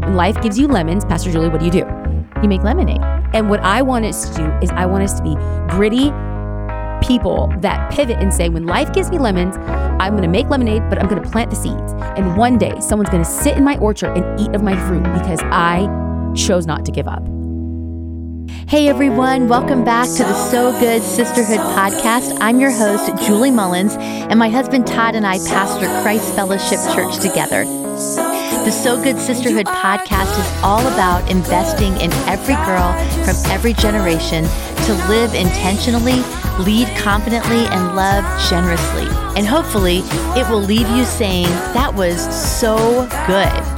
when life gives you lemons, Pastor Julie, what do you do? You make lemonade. And what I want us to do is I want us to be gritty people that pivot and say, when life gives me lemons, I'm gonna make lemonade, but I'm gonna plant the seeds. And one day someone's gonna sit in my orchard and eat of my fruit because I chose not to give up. Hey everyone, welcome back to the So Good Sisterhood podcast. I'm your host, Julie Mullins, and my husband Todd and I pastor Christ Fellowship Church together. The So Good Sisterhood podcast is all about investing in every girl from every generation to live intentionally, lead confidently, and love generously. And hopefully, it will leave you saying, That was so good.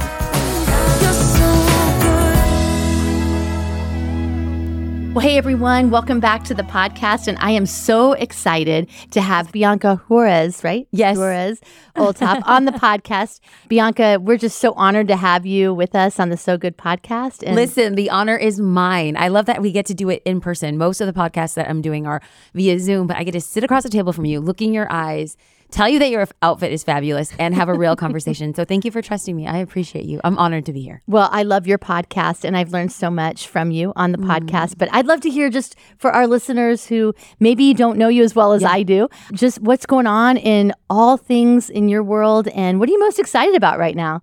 Well, hey everyone, welcome back to the podcast. And I am so excited to have Bianca Juarez, right? Yes. Juarez, Olthoff, on the podcast. Bianca, we're just so honored to have you with us on the So Good podcast. And Listen, the honor is mine. I love that we get to do it in person. Most of the podcasts that I'm doing are via Zoom, but I get to sit across the table from you, look in your eyes, tell you that your outfit is fabulous and have a real conversation. So thank you for trusting me. I appreciate you. I'm honored to be here. Well, I love your podcast and I've learned so much from you on the mm. podcast. But I'd love to hear just for our listeners who maybe don't know you as well as yeah. I do, just what's going on in all things in your world and what are you most excited about right now?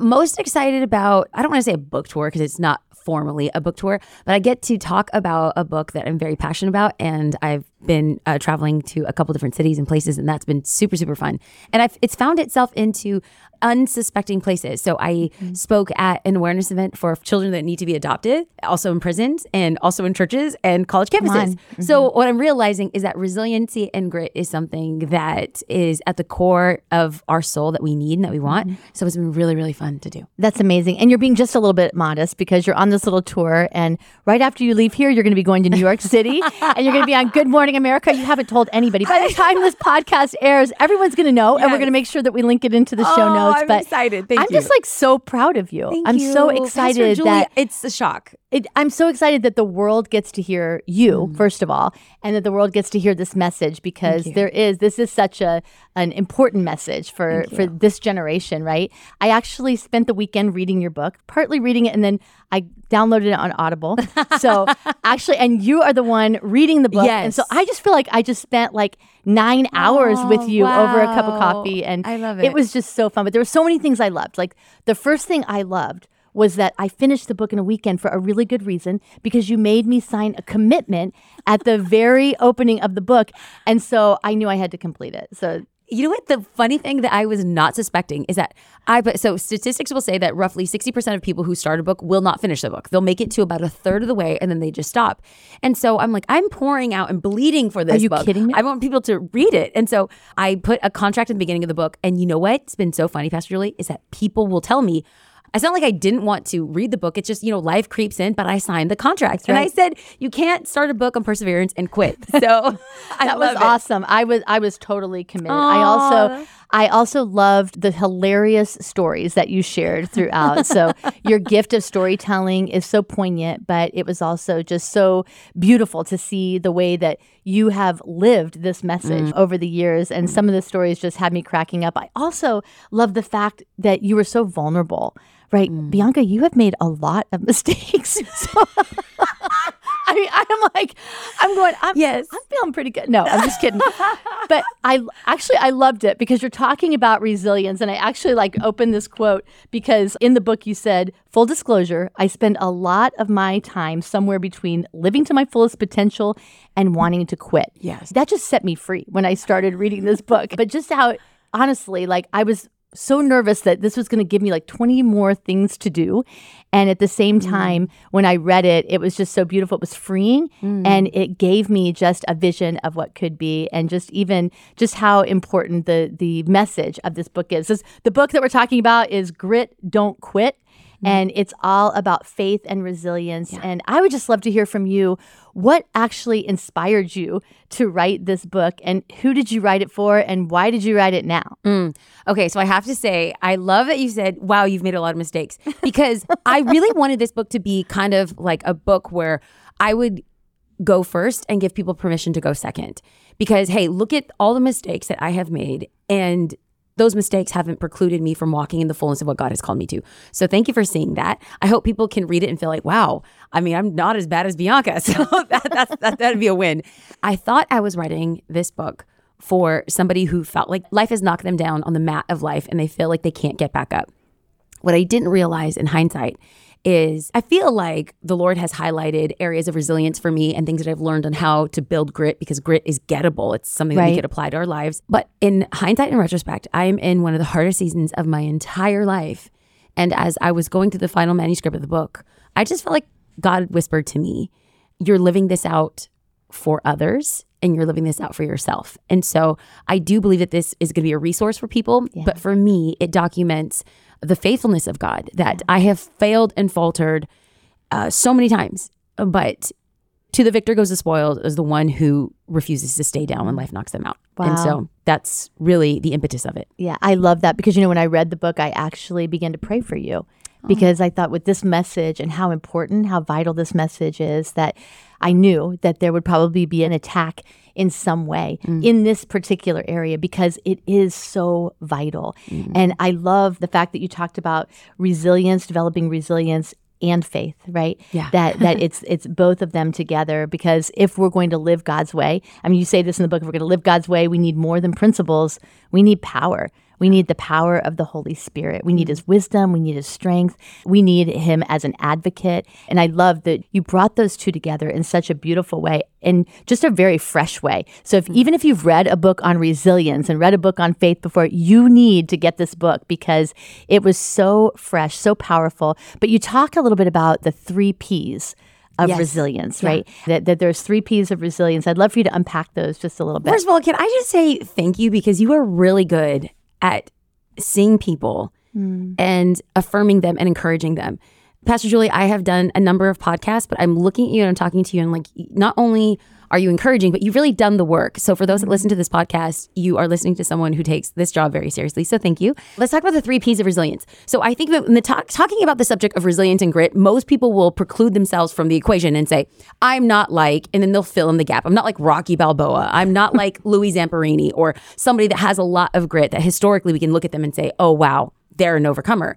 Most excited about, I don't want to say a book tour because it's not formally a book tour, but I get to talk about a book that I'm very passionate about. And I've been uh, traveling to a couple different cities and places, and that's been super, super fun. And I've, it's found itself into unsuspecting places. So I mm-hmm. spoke at an awareness event for children that need to be adopted, also in prisons and also in churches and college campuses. Mm-hmm. So what I'm realizing is that resiliency and grit is something that is at the core of our soul that we need and that we want. Mm-hmm. So it's been really, really fun to do. That's amazing. And you're being just a little bit modest because you're on this little tour. And right after you leave here, you're going to be going to New York City and you're going to be on Good Morning America. You haven't told anybody. By the time this podcast airs, everyone's going to know. Yes. And we're going to make sure that we link it into the show oh, notes. I'm but excited. Thank I'm you. just like so proud of you. Thank I'm you. so excited Julie, that it's a shock. It, I'm so excited that the world gets to hear you mm. first of all, and that the world gets to hear this message because there is this is such a an important message for for this generation, right? I actually spent the weekend reading your book, partly reading it, and then I downloaded it on Audible. so actually, and you are the one reading the book, yes. and so I just feel like I just spent like nine hours oh, with you wow. over a cup of coffee, and I love it. It was just so fun. But there were so many things I loved. Like the first thing I loved was that I finished the book in a weekend for a really good reason because you made me sign a commitment at the very opening of the book. And so I knew I had to complete it. So you know what? The funny thing that I was not suspecting is that I, but so statistics will say that roughly 60% of people who start a book will not finish the book. They'll make it to about a third of the way and then they just stop. And so I'm like, I'm pouring out and bleeding for this Are you book. kidding me? I want people to read it. And so I put a contract in the beginning of the book. And you know what? It's been so funny, Pastor Julie, is that people will tell me, it's not like I didn't want to read the book. It's just, you know, life creeps in, but I signed the contract. Right. And I said, you can't start a book on perseverance and quit. So that was awesome. I was I was totally committed. Aww. I also I also loved the hilarious stories that you shared throughout. so your gift of storytelling is so poignant, but it was also just so beautiful to see the way that you have lived this message mm. over the years. And some of the stories just had me cracking up. I also love the fact that you were so vulnerable right? Mm. Bianca, you have made a lot of mistakes. so, I mean, I'm like, I'm going, I'm, yes. I'm feeling pretty good. No, I'm just kidding. but I actually, I loved it because you're talking about resilience. And I actually like opened this quote because in the book you said, full disclosure, I spend a lot of my time somewhere between living to my fullest potential and wanting to quit. Yes. That just set me free when I started reading this book. But just how, honestly, like I was so nervous that this was going to give me like 20 more things to do. And at the same mm. time, mm. when I read it, it was just so beautiful. It was freeing mm. and it gave me just a vision of what could be and just even just how important the the message of this book is. This, the book that we're talking about is Grit, Don't Quit. Mm-hmm. And it's all about faith and resilience. Yeah. And I would just love to hear from you what actually inspired you to write this book and who did you write it for and why did you write it now? Mm. Okay, so I have to say, I love that you said, wow, you've made a lot of mistakes because I really wanted this book to be kind of like a book where I would go first and give people permission to go second. Because, hey, look at all the mistakes that I have made and those mistakes haven't precluded me from walking in the fullness of what God has called me to. So thank you for seeing that. I hope people can read it and feel like, wow, I mean, I'm not as bad as Bianca. So that, that, that'd be a win. I thought I was writing this book for somebody who felt like life has knocked them down on the mat of life and they feel like they can't get back up. What I didn't realize in hindsight is I feel like the Lord has highlighted areas of resilience for me and things that I've learned on how to build grit because grit is gettable. It's something that we Right. could apply to our lives. But in hindsight and retrospect, I am in one of the hardest seasons of my entire life. And as I was going through the final manuscript of the book, I just felt like God whispered to me, You're living this out for others and you're living this out for yourself. And so I do believe that this is going to be a resource for people. But for me, it documents the faithfulness of God that I have failed and faltered uh, so many times. But to the victor goes the spoils is the one who refuses to stay down when life knocks them out. Wow. And so that's really the impetus of it. Yeah, I love that because you know when I read the book, I actually began to pray for you because I thought with this message and how important, how vital this message is that I knew that there would probably be an attack in some way mm. in this particular area because it is so vital. Mm. And I love the fact that you talked about resilience, developing resilience and faith, right? Yeah. That that it's it's both of them together because if we're going to live God's way, I mean you say this in the book, if we're going to live God's way, we need more than principles. We need power. We need the power of the Holy Spirit. We need mm. his wisdom, we need his strength. We need him as an advocate. And I love that you brought those two together in such a beautiful way in just a very fresh way. So if mm. even if you've read a book on resilience and read a book on faith before, you need to get this book because it was so fresh, so powerful. But you talk a little bit about the three P's of Yes. resilience, right? That, that there's three P's of resilience. I'd love for you to unpack those just a little bit. First of all, can I just say thank you because you are really good at seeing people hmm. and affirming them and encouraging them. Pastor Julie, I have done a number of podcasts, but I'm looking at you and I'm talking to you and like not only are you encouraging, but you've really done the work. So for those that listen to this podcast, you are listening to someone who takes this job very seriously. So thank you. Let's talk about the three P's of resilience. So I think that in the talk, talking about the subject of resilience and grit, most people will preclude themselves from the equation and say, I'm not like, and then they'll fill in the gap. I'm not like Rocky Balboa. I'm not like Louis Zamperini or somebody that has a lot of grit that historically we can look at them and say, oh, wow, they're an overcomer.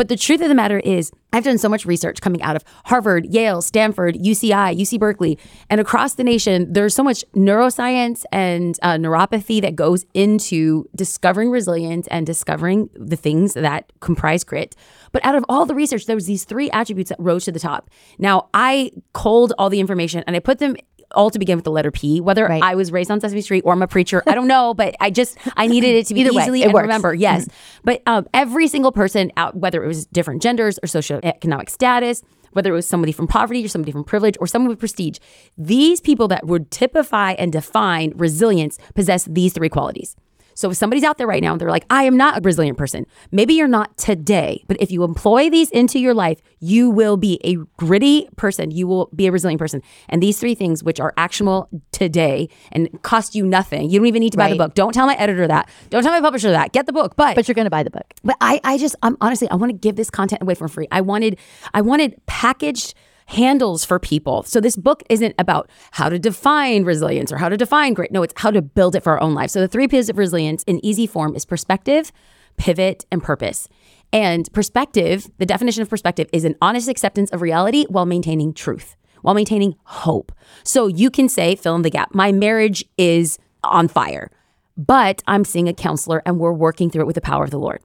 But the truth of the matter is, I've done so much research coming out of Harvard, Yale, Stanford, UCI, UC Berkeley, and across the nation. There's so much neuroscience and uh, neuropathy that goes into discovering resilience and discovering the things that comprise grit. But out of all the research, there was these three attributes that rose to the top. Now, I culled all the information and I put them all to begin with the letter P. Whether Right. I was raised on Sesame Street or I'm a preacher, I don't know, but I just I needed it to be Either way, easily it and works. remember. Yes, but um, every single person out, whether it was different genders or socioeconomic status, whether it was somebody from poverty or somebody from privilege or someone with prestige, these people that would typify and define resilience possess these three qualities. So if somebody's out there right now and they're like, I am not a resilient person, maybe you're not today, but if you employ these into your life, you will be a gritty person. You will be a resilient person. And these three things, which are actionable today and cost you nothing, you don't even need to buy the book. Don't tell my editor that. Don't tell my publisher that. Get the book. But but you're going to buy the book. but I, I just, I'm honestly, I want to give this content away for free. I wanted, I wanted packaged handles for people. So this book isn't about how to define resilience or how to define grit. No, it's how to build it for our own life. So the three P's of resilience in easy form is perspective, pivot, and purpose. And perspective, the definition of perspective is an honest acceptance of reality while maintaining truth, while maintaining hope. So you can say, fill in the gap, my marriage is on fire, but I'm seeing a counselor and we're working through it with the power of the Lord.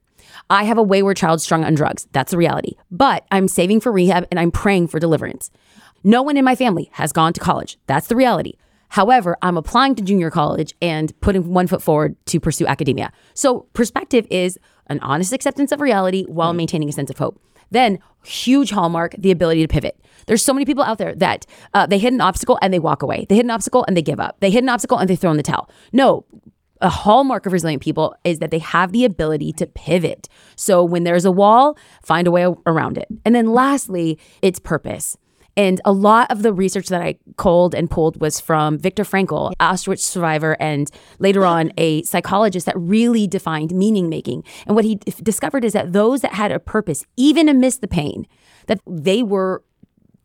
I have a wayward child strung on drugs. That's the reality. But I'm saving for rehab and I'm praying for deliverance. No one in my family has gone to college. That's the reality. However, I'm applying to junior college and putting one foot forward to pursue academia. So, perspective is an honest acceptance of reality while maintaining a sense of hope. Then, huge hallmark, the ability to pivot. There's so many people out there that uh, they hit an obstacle and they walk away. They hit an obstacle and they give up. They hit an obstacle and they throw in the towel. No, a hallmark of resilient people is that they have the ability to pivot. So when there's a wall, find a way around it. And then lastly, it's purpose. And a lot of the research that I culled and pulled was from Viktor Frankl, Auschwitz survivor, and later on a psychologist that really defined meaning making. And what he discovered is that those that had a purpose, even amidst the pain, that they were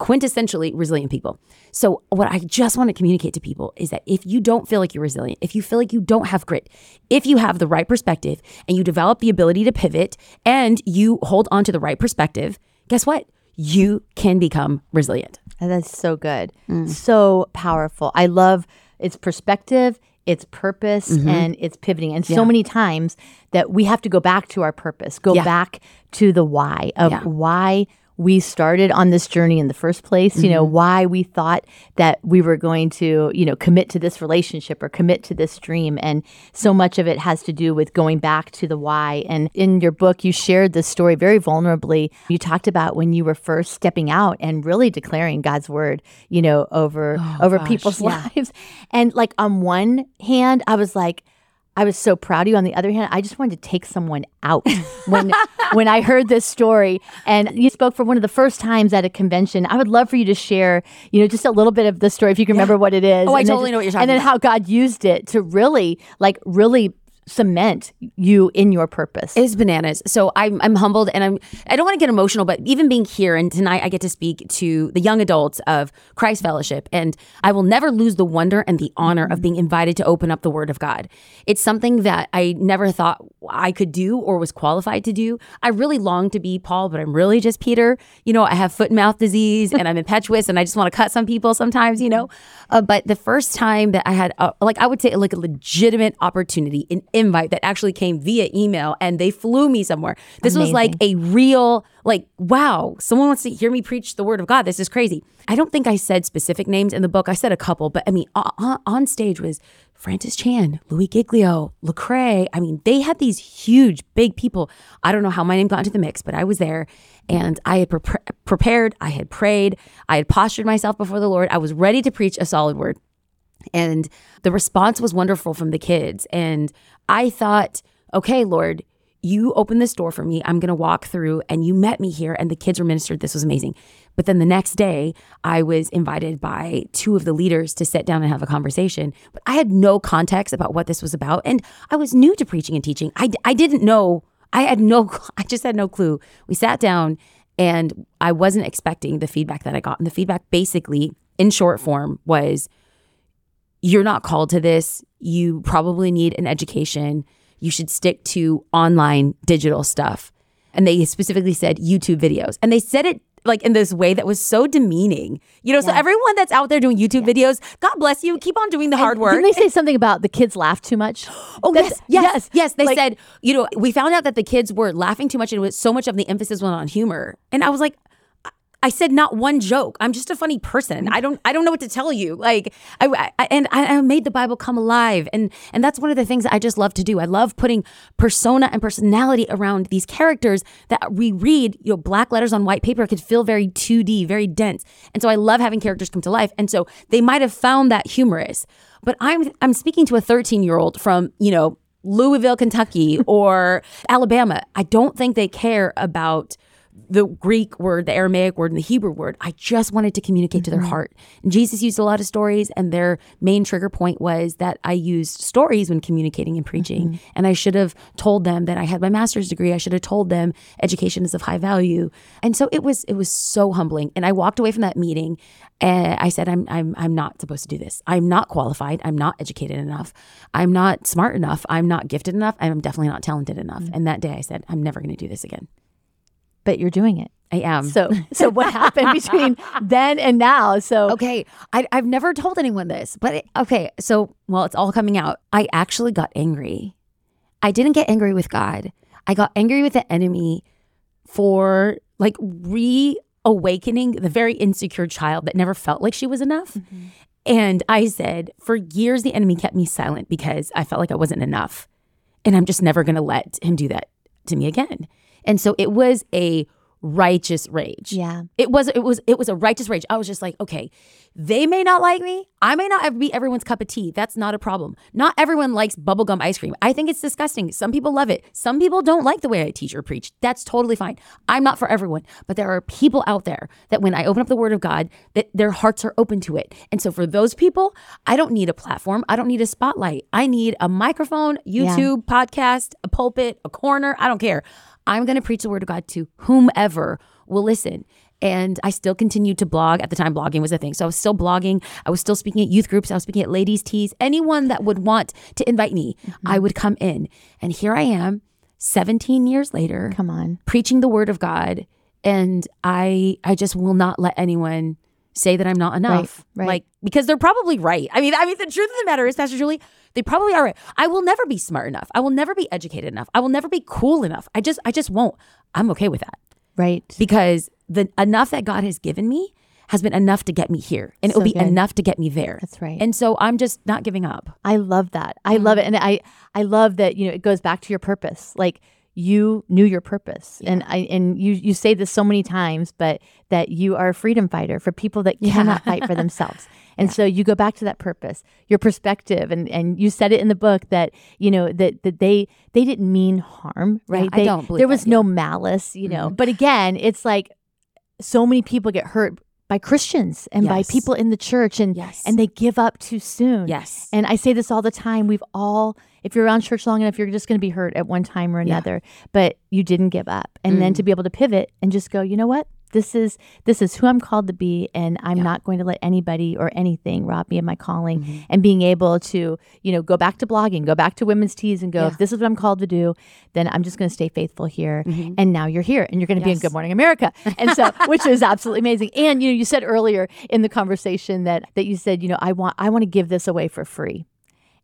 quintessentially resilient people. So, what I just want to communicate to people is that if you don't feel like you're resilient, if you feel like you don't have grit, if you have the right perspective and you develop the ability to pivot and you hold on to the right perspective, guess what? You can become resilient. And that's so good. Mm. So powerful. I love its perspective, its purpose, mm-hmm. and its pivoting. And so many times that we have to go back to our purpose, go Yeah. back to the why of Yeah. why we started on this journey in the first place, you know, mm-hmm. why we thought that we were going to, you know, commit to this relationship or commit to this dream. And so much of it has to do with going back to the why. And in your book, you shared this story very vulnerably. You talked about when you were first stepping out and really declaring God's word, you know, over oh, over gosh, people's yeah. lives. And like on one hand, I was like, I was so proud of you. On the other hand, I just wanted to take someone out when when I heard this story. And you spoke for one of the first times at a convention. I would love for you to share, you know, just a little bit of the story if you can remember what it is. Oh, I totally just- know what you're talking And then about. how God used it to really, like, really cement you in your purpose. It's bananas. So I'm I'm humbled and I'm I don't want to get emotional, but even being here and tonight I get to speak to the young adults of Christ Fellowship and I will never lose the wonder and the honor of being invited to open up the word of God. It's something that I never thought I could do or was qualified to do. I really long to be Paul, but I'm really just Peter. You know, I have foot and mouth disease and I'm impetuous and I just want to cut some people sometimes, you know. Uh, but the first time that I had uh, like I would say like a legitimate opportunity, an invite that actually came via email and they flew me somewhere. This was like a real like wow, someone wants to hear me preach the word of God. This is crazy. I don't think I said specific names in the book. I said a couple, but I mean on, on stage was Francis Chan, Louie Giglio, Lecrae. I mean, they had these huge, big people. I don't know how my name got into the mix, but I was there and I had pre- prepared, I had prayed, I had postured myself before the Lord. I was ready to preach a solid word. And the response was wonderful from the kids. And I thought, okay, Lord, you opened this door for me. I'm going to walk through, and you met me here, and the kids were ministered. This was amazing. But then the next day, I was invited by two of the leaders to sit down and have a conversation. But I had no context about what this was about. And I was new to preaching and teaching. I, I didn't know, I had no, I just had no clue. We sat down, and I wasn't expecting the feedback that I got. And the feedback, basically, in short form, was, you're not called to this. You probably need an education. You should stick to online digital stuff. And they specifically said YouTube videos. And they said it like in this way that was so demeaning. You know, so everyone that's out there doing YouTube videos, God bless you. Keep on doing the hard work. Didn't they say something about the kids laugh too much? Oh That's- yes, yes, yes. They Like- said, you know, we found out that the kids were laughing too much, and it was so much of the emphasis went on humor. And I was like, I- said not one joke. I'm just a funny person. I don't. I don't know what to tell you. Like, I, I and I, I made the Bible come alive, and and that's one of the things I just love to do. I love putting persona and personality around these characters that we read. You know, black letters on white paper could feel very 2D, very dense, and so I love having characters come to life. And so they might have found that humorous, but I'm I'm speaking to a 13 year old from you know Louisville, Kentucky, or Alabama. I don't think they care about the Greek word, the Aramaic word, and the Hebrew word. I just wanted to communicate to their mm-hmm. heart. And Jesus used a lot of stories, and their main trigger point was that I used stories when communicating and preaching. Mm-hmm. And I should have told them that I had my master's degree. I should have told them education is of high value. And so it was it was so humbling. And I walked away from that meeting and I said, I'm I'm I'm not supposed to do this. I'm not qualified. I'm not educated enough. I'm not smart enough. I'm not gifted enough. I'm definitely not talented enough. Mm-hmm. And that day I said, I'm never gonna do this again. But you're doing it. I am. So, so what happened between then and now? So, Okay, I, I've never told anyone this, but it, okay, so well, it's all coming out. I actually got angry. I didn't get angry with God. I got angry with the enemy for like reawakening the very insecure child that never felt like she was enough. Mm-hmm. And I said, for years, the enemy kept me silent because I felt like I wasn't enough. And I'm just never going to let him do that to me again. And so it was a righteous rage. Yeah. It was it was it was a righteous rage. I was just like, okay, they may not like me. I may not be everyone's cup of tea. That's not a problem. Not everyone likes bubblegum ice cream. I think it's disgusting. Some people love it. Some people don't like the way I teach or preach. That's totally fine. I'm not for everyone, but there are people out there that when I open up the word of God, that their hearts are open to it. And so for those people, I don't need a platform. I don't need a spotlight. I need a microphone, YouTube, podcast, a pulpit, a corner. I don't care. I'm going to preach the word of God to whomever will listen. And I still continued to blog. At the time, blogging was a thing. So I was still blogging. I was still speaking at youth groups. I was speaking at ladies' teas. Anyone that would want to invite me, I mm-hmm. would come in. And here I am, 17 years later, Come on. preaching the word of God. And I I just will not let anyone say that I'm not enough. right. Like because they're probably right. I mean, I mean the truth of the matter is, Pastor Julie, they probably are right. I will never be smart enough. I will never be educated enough. I will never be cool enough. I just I just won't. I'm okay with that Right. because the enough that God has given me has been enough to get me here, and it'll be good. enough to get me there. That's right. And so I'm just not giving up. I love that. I love mm-hmm. it. And I I love that, you know, it goes back to your purpose. Like you knew your purpose. And I and you you say this so many times, but that you are a freedom fighter for people that cannot fight for themselves. And so you go back to that purpose, your perspective, and and you said it in the book that you know that that they they didn't mean harm, right? I They- don't believe there that, was no malice, you know. Mm-hmm. But again, it's like so many people get hurt by Christians and by people in the church, and Yes. and they give up too soon. Yes. And I say this all the time. We've all, if you're around church long enough, you're just going to be hurt at one time or Yeah. another. But you didn't give up, and then mm. to be able to pivot and just go, you know what? This is this is who I'm called to be, and I'm not going to let anybody or anything rob me of my calling. Mm-hmm. And being able to, you know, go back to blogging, go back to women's teas, and go, Yeah. if this is what I'm called to do, then I'm just going to stay faithful here. Mm-hmm. And now you're here, and you're going to be in Good Morning America, and so which is absolutely amazing. And you know, you said earlier in the conversation that that you said, you know, I want I want to give this away for free.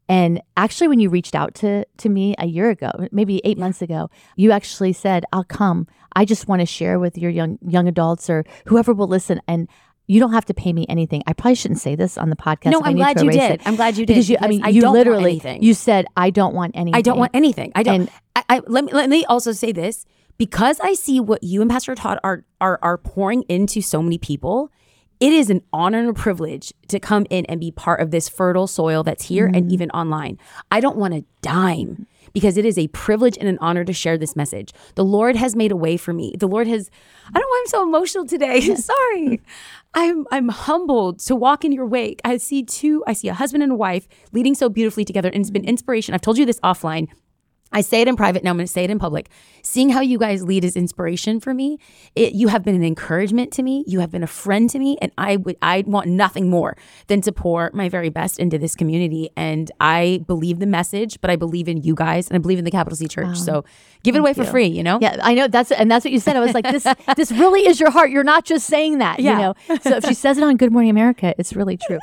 And actually, when you reached out to to me a year ago, maybe eight months ago, you actually said, "I'll come. I just want to share with your young young adults or whoever will listen." And you don't have to pay me anything. I probably shouldn't say this on the podcast. No, I'm glad you did. it. I'm glad you did. because you. I mean, I you don't want literally anything. you said, "I don't want anything." I don't want anything. I don't. And- I, I let me let me also say this because I see what you and Pastor Todd are are are pouring into so many people. It is an honor and a privilege to come in and be part of this fertile soil that's here and mm. even online. I don't want a dime because it is a privilege and an honor to share this message. The Lord has made a way for me. The Lord has I don't know why I'm so emotional today. Sorry. I'm I'm humbled to walk in your wake. I see two, I see a husband and a wife leading so beautifully together and it's been inspiration. I've told you this offline. I say it in private, now I'm going to say it in public. Seeing how you guys lead is inspiration for me. It, you have been an encouragement to me. You have been a friend to me, and I would I want nothing more than to pour my very best into this community. And I believe the message, but I believe in you guys, and I believe in the Capital C Church. Oh, so give it away for free. You know. Yeah, I know that's and that's what you said. I was like, this this really is your heart. You're not just saying that, Yeah. you know. So if she says it on Good Morning America, it's really true.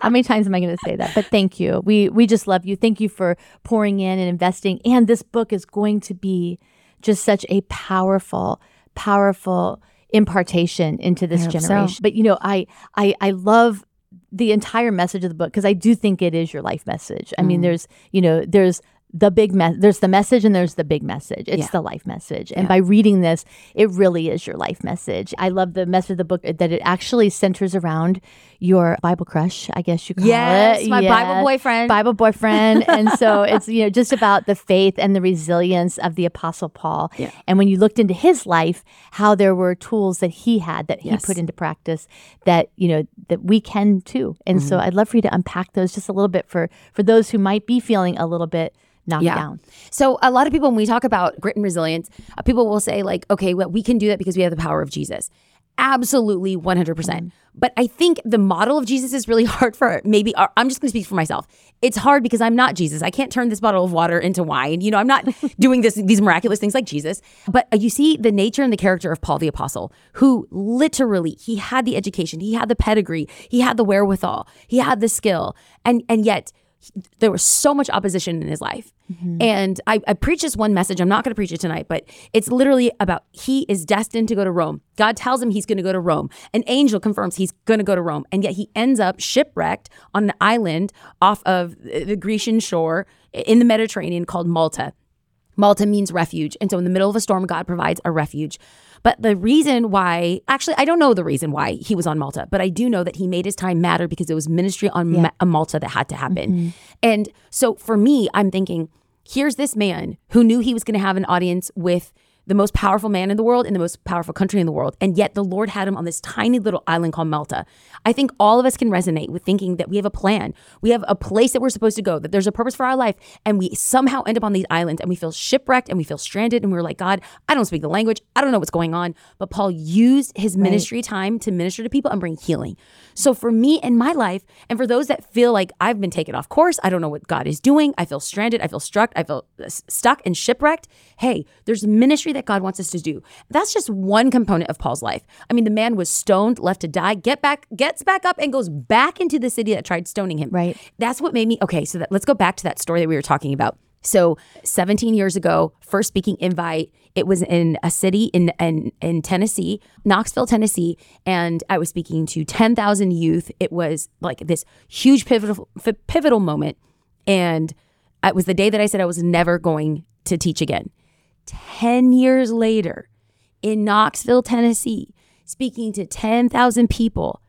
How many times am I going to say that? But thank you. We we just love you. Thank you for pouring in and investing. And this book is going to be just such a powerful, powerful impartation into this hope so. generation. But you know, I I I love the entire message of the book because I do think it is your life message. I Mm. mean, there's you know there's the big mess there's the message and there's the big message. It's Yeah. the life message. And by reading this, it really is your life message. I love the message of the book that it actually centers around your Bible crush, I guess you call it. Yes, it. my Bible boyfriend. Bible boyfriend. and so it's you know just about the faith and the resilience of the apostle Paul. Yeah. And when you looked into his life, how there were tools that he had that he Yes. put into practice that, you know, that we can too. And so Mm-hmm. I'd love for you to unpack those just a little bit for for those who might be feeling a little bit knocked Yeah. down. So a lot of people, when we talk about grit and resilience, uh, people will say like, okay, well, we can do that because we have the power of Jesus. Absolutely, 100%. percent But I think the model of Jesus is really hard for maybe, uh, I'm just going to speak for myself. It's hard because I'm not Jesus. I can't turn this bottle of water into wine. You know, I'm not doing this, these miraculous things like Jesus. But uh, you see the nature and the character of Paul the Apostle, who literally, he had the education, he had the pedigree, he had the wherewithal, he had the skill. And, and yet, there was so much opposition in his life. Mm-hmm. And I, I preach this one message. I'm not going to preach it tonight, but it's literally about he is destined to go to Rome. God tells him he's going to go to Rome. An angel confirms he's going to go to Rome. And yet he ends up shipwrecked on an island off of the Grecian shore in the Mediterranean called Malta. Malta means refuge. And so in the middle of a storm, God provides a refuge. But the reason why, actually, I don't know the reason why he was on Malta, but I do know that he made his time matter because it was ministry on Ma- on Malta that had to happen. Mm-hmm. And so for me, I'm thinking, here's this man who knew he was going to have an audience with the most powerful man in the world in the most powerful country in the world. And yet the Lord had him on this tiny little island called Malta. I think all of us can resonate with thinking that we have a plan. We have a place that we're supposed to go, that there's a purpose for our life. And we somehow end up on these islands and we feel shipwrecked and we feel stranded. And we're like, God, I don't speak the language. I don't know what's going on. But Paul used his right. ministry time to minister to people and bring healing. So for me in my life, and for those that feel like I've been taken off course, I don't know what God is doing, I feel stranded, I feel struck, I feel stuck and shipwrecked. Hey, there's ministry that that God wants us to do. That's just one component of Paul's life. I mean, the man was stoned, left to die, get back, gets back up, and goes back into the city that tried stoning him. Right. That's what made me okay. So that, let's go back to that story that we were talking about. So 17 years ago, first speaking invite, it was in a city in, in, in Tennessee, Knoxville, Tennessee, and I was speaking to 10,000 youth. It was like this huge pivotal pivotal moment, and it was the day that I said I was never going to teach again. 10 years later in Knoxville, Tennessee, speaking to 10,000 people,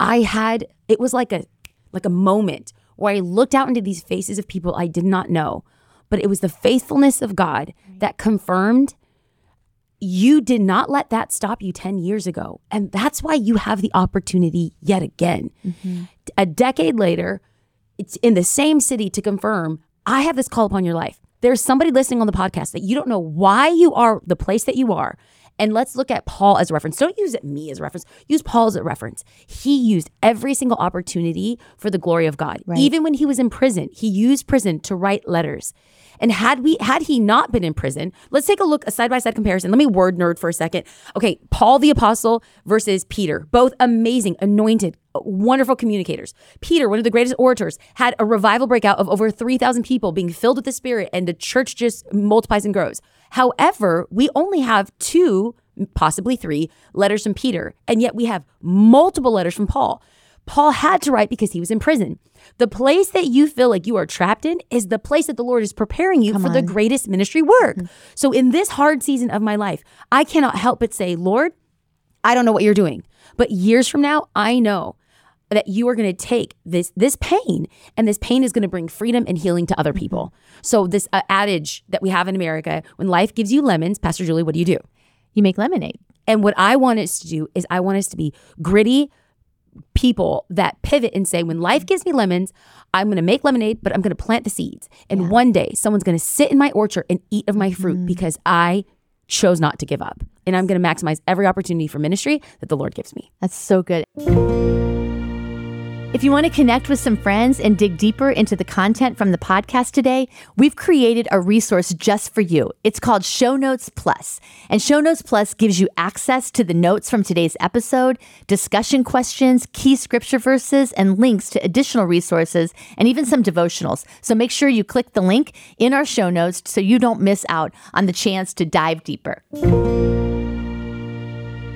I had it was like a like a moment where I looked out into these faces of people I did not know, but it was the faithfulness of God that confirmed you did not let that stop you 10 years ago. And that's why you have the opportunity yet again. Mm-hmm. A decade later, it's in the same city to confirm I have this call upon your life there's somebody listening on the podcast that you don't know why you are the place that you are. And let's look at Paul as a reference. Don't use me as a reference. Use Paul as a reference. He used every single opportunity for the glory of God. Right. Even when he was in prison, he used prison to write letters. And had we had he not been in prison, let's take a look a side by side comparison. Let me word nerd for a second. Okay, Paul the apostle versus Peter, both amazing, anointed, wonderful communicators. Peter, one of the greatest orators, had a revival breakout of over 3,000 people being filled with the Spirit, and the church just multiplies and grows. However, we only have two, possibly three, letters from Peter, and yet we have multiple letters from Paul. Paul had to write because he was in prison. The place that you feel like you are trapped in is the place that the Lord is preparing you Come for on. the greatest ministry work. Mm-hmm. So, in this hard season of my life, I cannot help but say, Lord, I don't know what you're doing, but years from now, I know that you are going to take this this pain and this pain is going to bring freedom and healing to other mm-hmm. people. So this uh, adage that we have in America, when life gives you lemons, Pastor Julie, what do you do? You make lemonade. And what I want us to do is I want us to be gritty, people that pivot and say, when life gives me lemons, I'm going to make lemonade, but I'm going to plant the seeds. And yeah. one day someone's going to sit in my orchard and eat of my fruit mm. because I chose not to give up. And I'm going to maximize every opportunity for ministry that the Lord gives me. That's so good. If you want to connect with some friends and dig deeper into the content from the podcast today, we've created a resource just for you. It's called Show Notes Plus. And Show Notes Plus gives you access to the notes from today's episode, discussion questions, key scripture verses, and links to additional resources and even some devotionals. So make sure you click the link in our show notes so you don't miss out on the chance to dive deeper.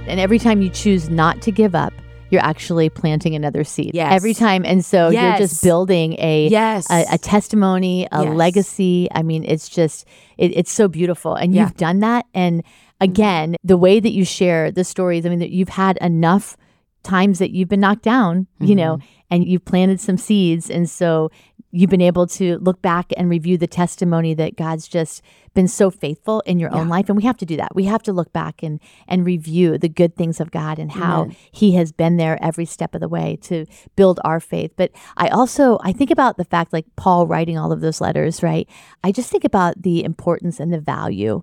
And every time you choose not to give up, you're actually planting another seed yes. every time. And so yes. you're just building a, yes. a, a testimony, a yes. legacy. I mean, it's just, it, it's so beautiful. And yeah. you've done that. And again, the way that you share the stories, I mean, that you've had enough times that you've been knocked down, mm-hmm. you know, mm-hmm. and you've planted some seeds. And so you've been able to look back and review the testimony that God's just been so faithful in your yeah. own life and we have to do that. We have to look back and and review the good things of God and how Amen. he has been there every step of the way to build our faith. But I also I think about the fact like Paul writing all of those letters, right? I just think about the importance and the value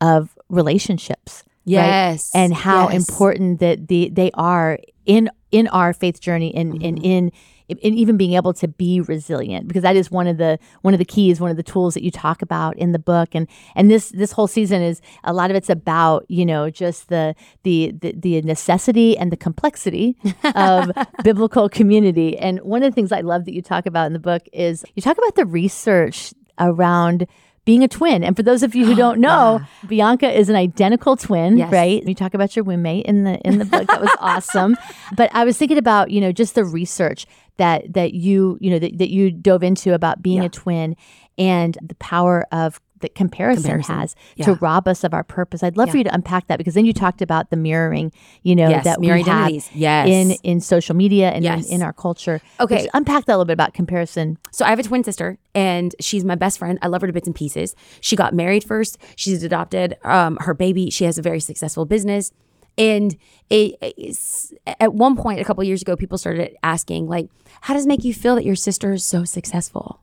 of relationships. Yes. Right? And how yes. important that the they are in in our faith journey and mm-hmm. in, in and even being able to be resilient because that is one of the one of the keys one of the tools that you talk about in the book. And and this this whole season is a lot of it's about you know just the the the, the necessity and the complexity of biblical community. And one of the things i love that you talk about in the book is you talk about the research around being a twin. And for those of you who don't know, Bianca is an identical twin, yes. right? You talk about your roommate in the in the book. That was awesome. But I was thinking about, you know, just the research that that you, you know, that, that you dove into about being yeah. a twin and the power of that comparison, Comparison. has Yeah. to rob us of our purpose. I'd love for you to unpack that because then you talked about the mirroring, you know, Yes, that we have. Yes. in in social media and Yes. in, in our culture. Okay. Unpack that a little bit about comparison. So I have a twin sister, and she's my best friend. I love her to bits and pieces. She got married first. She's adopted um, her baby. She has a very successful business. And it, it's, at one point, a couple years ago, people started asking, like, how does it make you feel that your sister is so successful?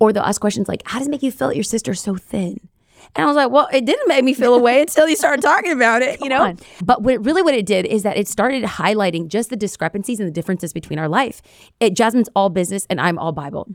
Or they'll ask questions like, how does it make you feel that your sister's so thin? And I was like, well, it didn't make me feel away until you started talking about it, you know? on. But what it, really what it did is that it started highlighting just the discrepancies and the differences between our life. It, Jasmine's all business and I'm all Bible.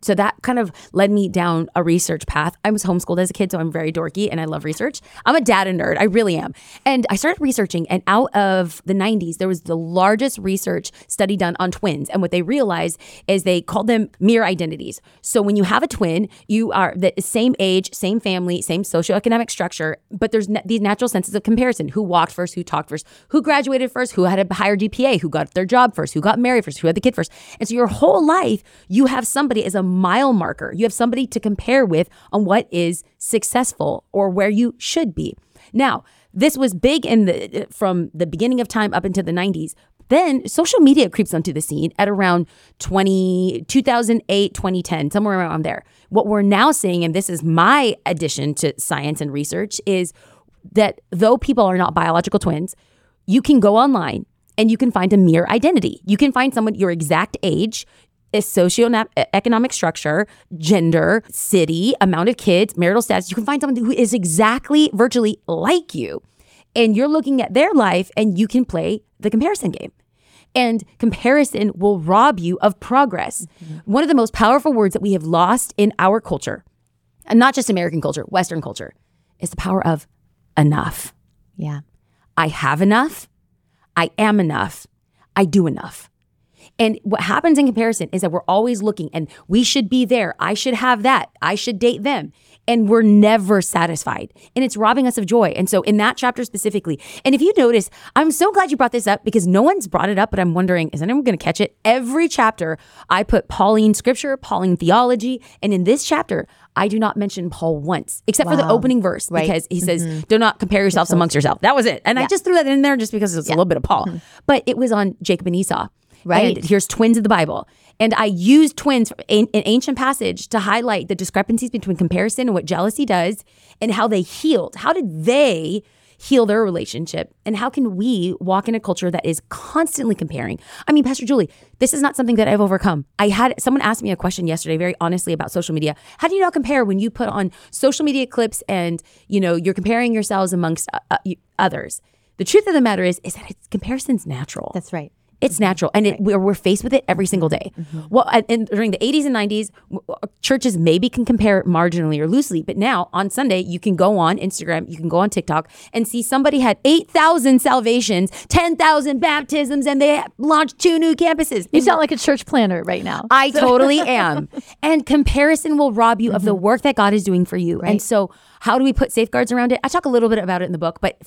So that kind of led me down a research path. I was homeschooled as a kid, so I'm very dorky and I love research. I'm a data nerd. I really am. And I started researching, and out of the 90s, there was the largest research study done on twins. And what they realized is they called them mirror identities. So when you have a twin, you are the same age, same family, same socioeconomic structure, but there's na- these natural senses of comparison who walked first, who talked first, who graduated first, who had a higher GPA, who got their job first, who got married first, who had the kid first. And so your whole life, you have somebody as a mile marker. You have somebody to compare with on what is successful or where you should be. Now, this was big in the from the beginning of time up into the 90s. Then social media creeps onto the scene at around 20, 2008, 2010, somewhere around there. What we're now seeing, and this is my addition to science and research, is that though people are not biological twins, you can go online and you can find a mirror identity. You can find someone your exact age, a socioeconomic structure, gender, city, amount of kids, marital status. You can find someone who is exactly virtually like you. And you're looking at their life and you can play the comparison game. And comparison will rob you of progress. Mm-hmm. One of the most powerful words that we have lost in our culture, and not just American culture, Western culture, is the power of enough. Yeah. I have enough. I am enough. I do enough. And what happens in comparison is that we're always looking and we should be there. I should have that. I should date them. And we're never satisfied. And it's robbing us of joy. And so, in that chapter specifically, and if you notice, I'm so glad you brought this up because no one's brought it up, but I'm wondering, is anyone going to catch it? Every chapter, I put Pauline scripture, Pauline theology. And in this chapter, I do not mention Paul once, except for the opening verse, Right. because he says, mm-hmm. Do not compare yourselves amongst yourself. That was it. And I just threw that in there just because it's a little bit of Paul. Mm-hmm. But it was on Jacob and Esau. Right. And here's twins of the Bible. And I used twins in an ancient passage to highlight the discrepancies between comparison and what jealousy does and how they healed. How did they heal their relationship? And how can we walk in a culture that is constantly comparing? I mean, Pastor Julie, this is not something that I've overcome. I had someone ask me a question yesterday, very honestly, about social media. How do you not compare when you put on social media clips and, you know, you're comparing yourselves amongst uh, uh, others? The truth of the matter is, is that it's, comparison's natural. That's right. It's natural, and it, we're, we're faced with it every single day. Well, and, and during the 80s and 90s, w- uh, churches maybe can compare it marginally or loosely, but now on Sunday, you can go on Instagram, you can go on TikTok, and see somebody had 8,000 salvations, 10,000 baptisms, and they launched two new campuses. You sound like a church planter right now. I totally am. And comparison will rob you of the work that God is doing for you. And so, how do we put safeguards around it? I talk a little bit about it in the book, but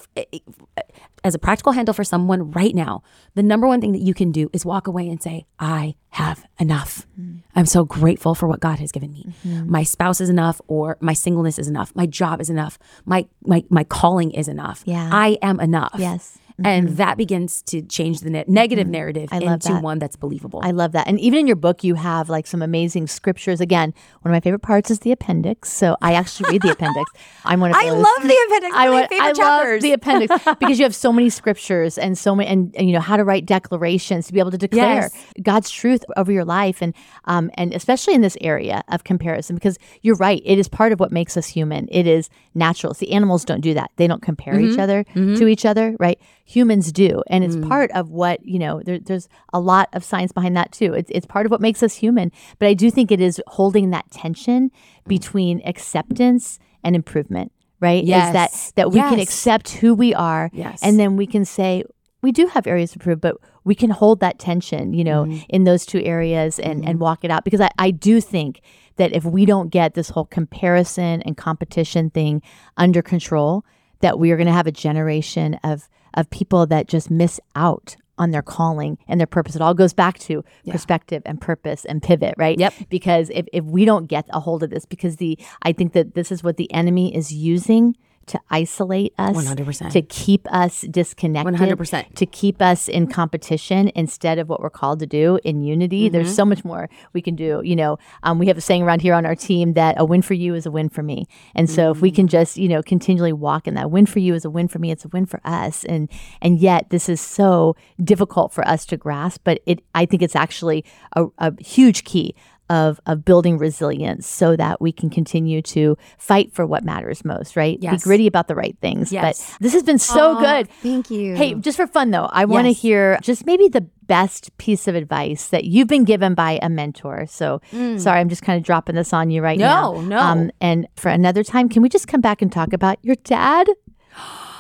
as a practical handle for someone right now, the number one thing that you can do is walk away and say, I have enough. Mm-hmm. I'm so grateful for what God has given me. Mm-hmm. My spouse is enough, or my singleness is enough. My job is enough. My my my calling is enough. Yeah. I am enough. Yes. And mm-hmm. that begins to change the ne- negative mm. narrative I love into that. one that's believable. I love that. And even in your book, you have like some amazing scriptures. Again, one of my favorite parts is the appendix. So I actually read the appendix. I'm one of those. I love the appendix. I, want- favorite I chapters. love the appendix because you have so many scriptures and so many, and, and you know how to write declarations to be able to declare Yes. God's truth over your life, and um, and especially in this area of comparison, because you're right, it is part of what makes us human. It is natural. See, animals don't do that; they don't compare each mm-hmm. other mm-hmm. to each other, right? Humans do, and it's mm. part of what you know. There, there's a lot of science behind that too. It's it's part of what makes us human. But I do think it is holding that tension mm. between acceptance and improvement. Right? yes. Is that that we can accept who we are Yes. and then we can say we do have areas to improve but we can hold that tension you know Mm-hmm. in those two areas and and mm-hmm. walk it out because I, I do think that if we don't get this whole comparison and competition thing under control that we are going to have a generation of of people that just miss out on their calling and their purpose. It all goes back to perspective and purpose and pivot, right? Yep. Because if, if we don't get a hold of this, because the I think that this is what the enemy is using to isolate us, 100%. to keep us disconnected, 100%. to keep us in competition instead of what we're called to do in unity. Mm-hmm. There's so much more we can do. You know, um, we have a saying around here on our team that a win for you is a win for me. And so if we Mm. can just, you know, continually walk in that win for you is a win for me, it's a win for us. And and yet this is so difficult for us to grasp, but it I think it's actually a, a huge key of, of building resilience so that we can continue to fight for what matters most, right? Yes. Be gritty about the right things. Yes. But this has been so Aw, good. Thank you. Hey, just for fun though, I want to hear just maybe the best piece of advice that you've been given by a mentor. So sorry, I'm just kind of dropping this on you right now. Mm. No, no. and for another time, can we just come back and talk about your dad?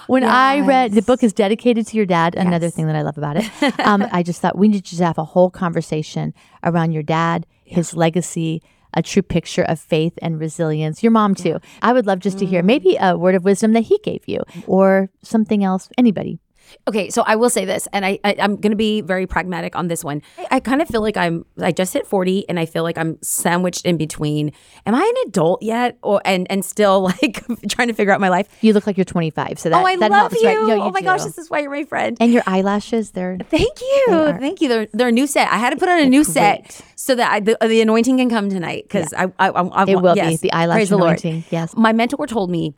When I read the book is dedicated to your dad, another Yes. thing that I love about it. um, I just thought we need to just have a whole conversation around your dad, his legacy, a true picture of faith and resilience. Your mom too. I would love just to Mm. hear maybe a word of wisdom that he gave you, or something else. Anybody. Okay, so I will say this, and I, I I'm gonna be very pragmatic on this one. I, I kind of feel like I'm I just hit 40, and I feel like I'm sandwiched in between. Am I an adult yet, or and and still like trying to figure out my life? You look like you're 25, so that oh, I that love helps, you. right? No, you oh my gosh, this is why you're my friend. and your eyelashes, they're Thank you, are. thank you. They're they're a new set. I had to put on a new set so that I, the, the anointing can come tonight because I, I, I, I it will yes, be the eyelash praise the Lord. anointing. Yes. My mentor told me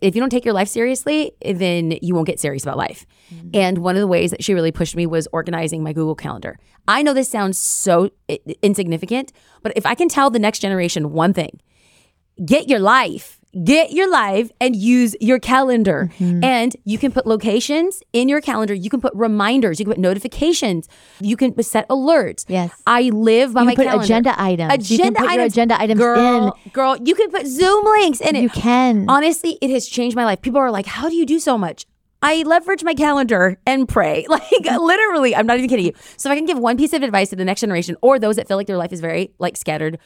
if you don't take your life seriously, then you won't get serious about life. And one of the ways that she really pushed me was organizing my Google Calendar. I know this sounds so i- insignificant, but if I can tell the next generation one thing, get your life. Get your life and use your calendar. Mm-hmm. And you can put locations in your calendar. You can put reminders. You can put notifications. You can set alerts. Yes. I live by You my put calendar. agenda items. Agenda you can put your items. agenda items girl, Girl, you can put Zoom links in in. it. You can. Honestly, it has changed my life. People are like, "How do you do so much?" I leverage my calendar and pray. Like literally, I'm not even kidding you. So if I can give one piece of advice to the next generation or those that feel like their life is very like scattered,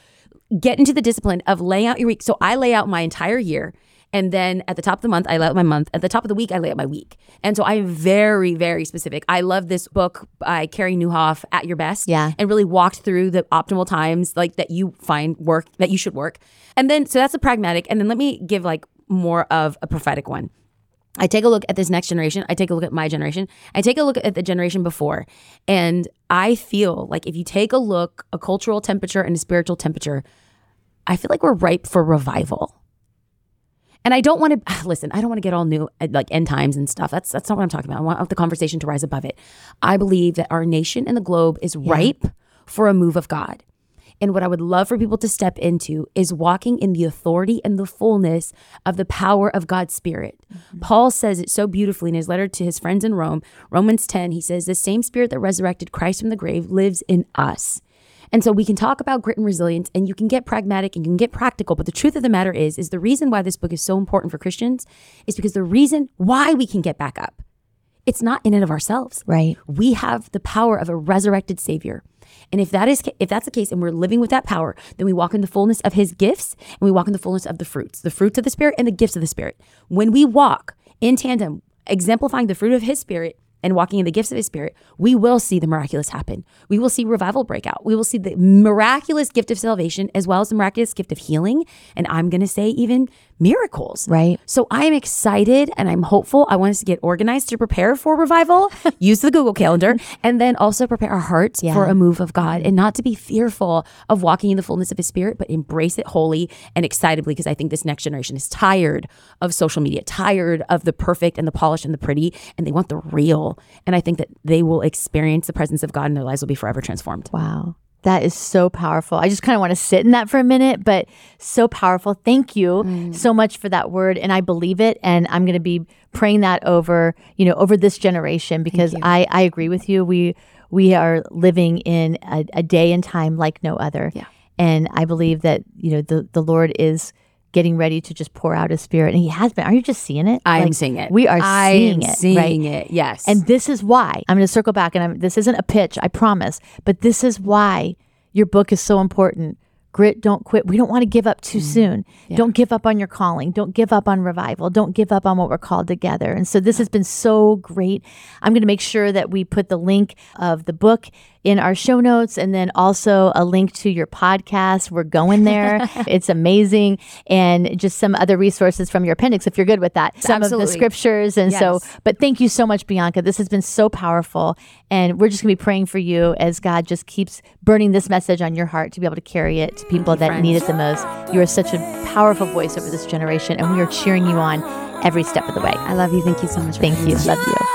get into the discipline of laying out your week. So I lay out my entire year. And then at the top of the month, I lay out my month. At the top of the week, I lay out my week. And so I'm very, very specific. I love this book by Carey Nieuwhof, At Your Best. Yeah. And really walked through the optimal times like that you find work, that you should work. And then, so that's a pragmatic. And then let me give like more of a prophetic one. I take a look at this next generation. I take a look at my generation. I take a look at the generation before. And I feel like if you take a look, a cultural temperature and a spiritual temperature, I feel like we're ripe for revival. And I don't want to listen. I don't want to get all new uh, like end times and stuff. That's that's not what I'm talking about. I want the conversation to rise above it. I believe that our nation and the globe is ripe for a move of God. And what I would love for people to step into is walking in the authority and the fullness of the power of God's Spirit. Mm-hmm. Paul says it so beautifully in his letter to his friends in Rome, Romans 10. He says, The same Spirit that resurrected Christ from the grave lives in us. And so we can talk about grit and resilience and you can get pragmatic and you can get practical. But the truth of the matter is, is the reason why this book is so important for Christians is because the reason why we can get back up, it's not in and of ourselves. Right. We have the power of a resurrected Savior. And if that is if that's the case and we're living with that power, then we walk in the fullness of his gifts and we walk in the fullness of the fruits, the fruits of the spirit and the gifts of the spirit. When we walk in tandem, exemplifying the fruit of his spirit and walking in the gifts of his spirit, we will see the miraculous happen. We will see revival break out. We will see the miraculous gift of salvation as well as the miraculous gift of healing. And I'm going to say even miracles. Right. So I am excited and I'm hopeful. I want us to get organized to prepare for revival, use the Google Calendar, and then also prepare our hearts for a move of God and not to be fearful of walking in the fullness of His Spirit, but embrace it wholly and excitedly because I think this next generation is tired of social media, tired of the perfect and the polished and the pretty, and they want the real. And I think that they will experience the presence of God and their lives will be forever transformed. Wow. That is so powerful. I just kind of want to sit in that for a minute, but so powerful. Thank you Mm. so much for that word. And I believe it. And I'm going to be praying that over, you know, over this generation because I, I agree with you. We, we are living in a, a day and time like no other. Yeah. And I believe that, you know, the, the Lord is getting ready to just pour out his spirit. And he has been. Are you just seeing it? I am seeing it. We are I seeing am it. Seeing right? it. Yes. And this is why I'm going to circle back, and I'm, this isn't a pitch, I promise, but this is why your book is so important. grit, don't quit. We don't want to give up too mm. soon. Don't give up on your calling. Don't give up on revival. Don't give up on what we're called together. And so this has been so great. I'm going to make sure that we put the link of the book in our show notes and then also a link to your podcast. We're going there. it's amazing. And just some other resources from your appendix if you're good with that. Some of the scriptures. And so, but thank you so much, Bianca. This has been so powerful. And we're just going to be praying for you as God just keeps burning this message on your heart to be able to carry it to people that need it the most. You are such a powerful voice over this generation, and we are cheering you on every step of the way. I love you. Thank you so much. Thank you. Love you.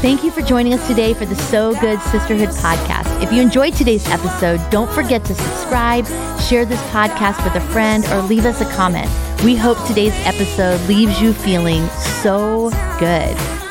Thank you for joining us today for the So Good Sisterhood podcast. If you enjoyed today's episode, don't forget to subscribe, share this podcast with a friend, or leave us a comment. We hope today's episode leaves you feeling so good.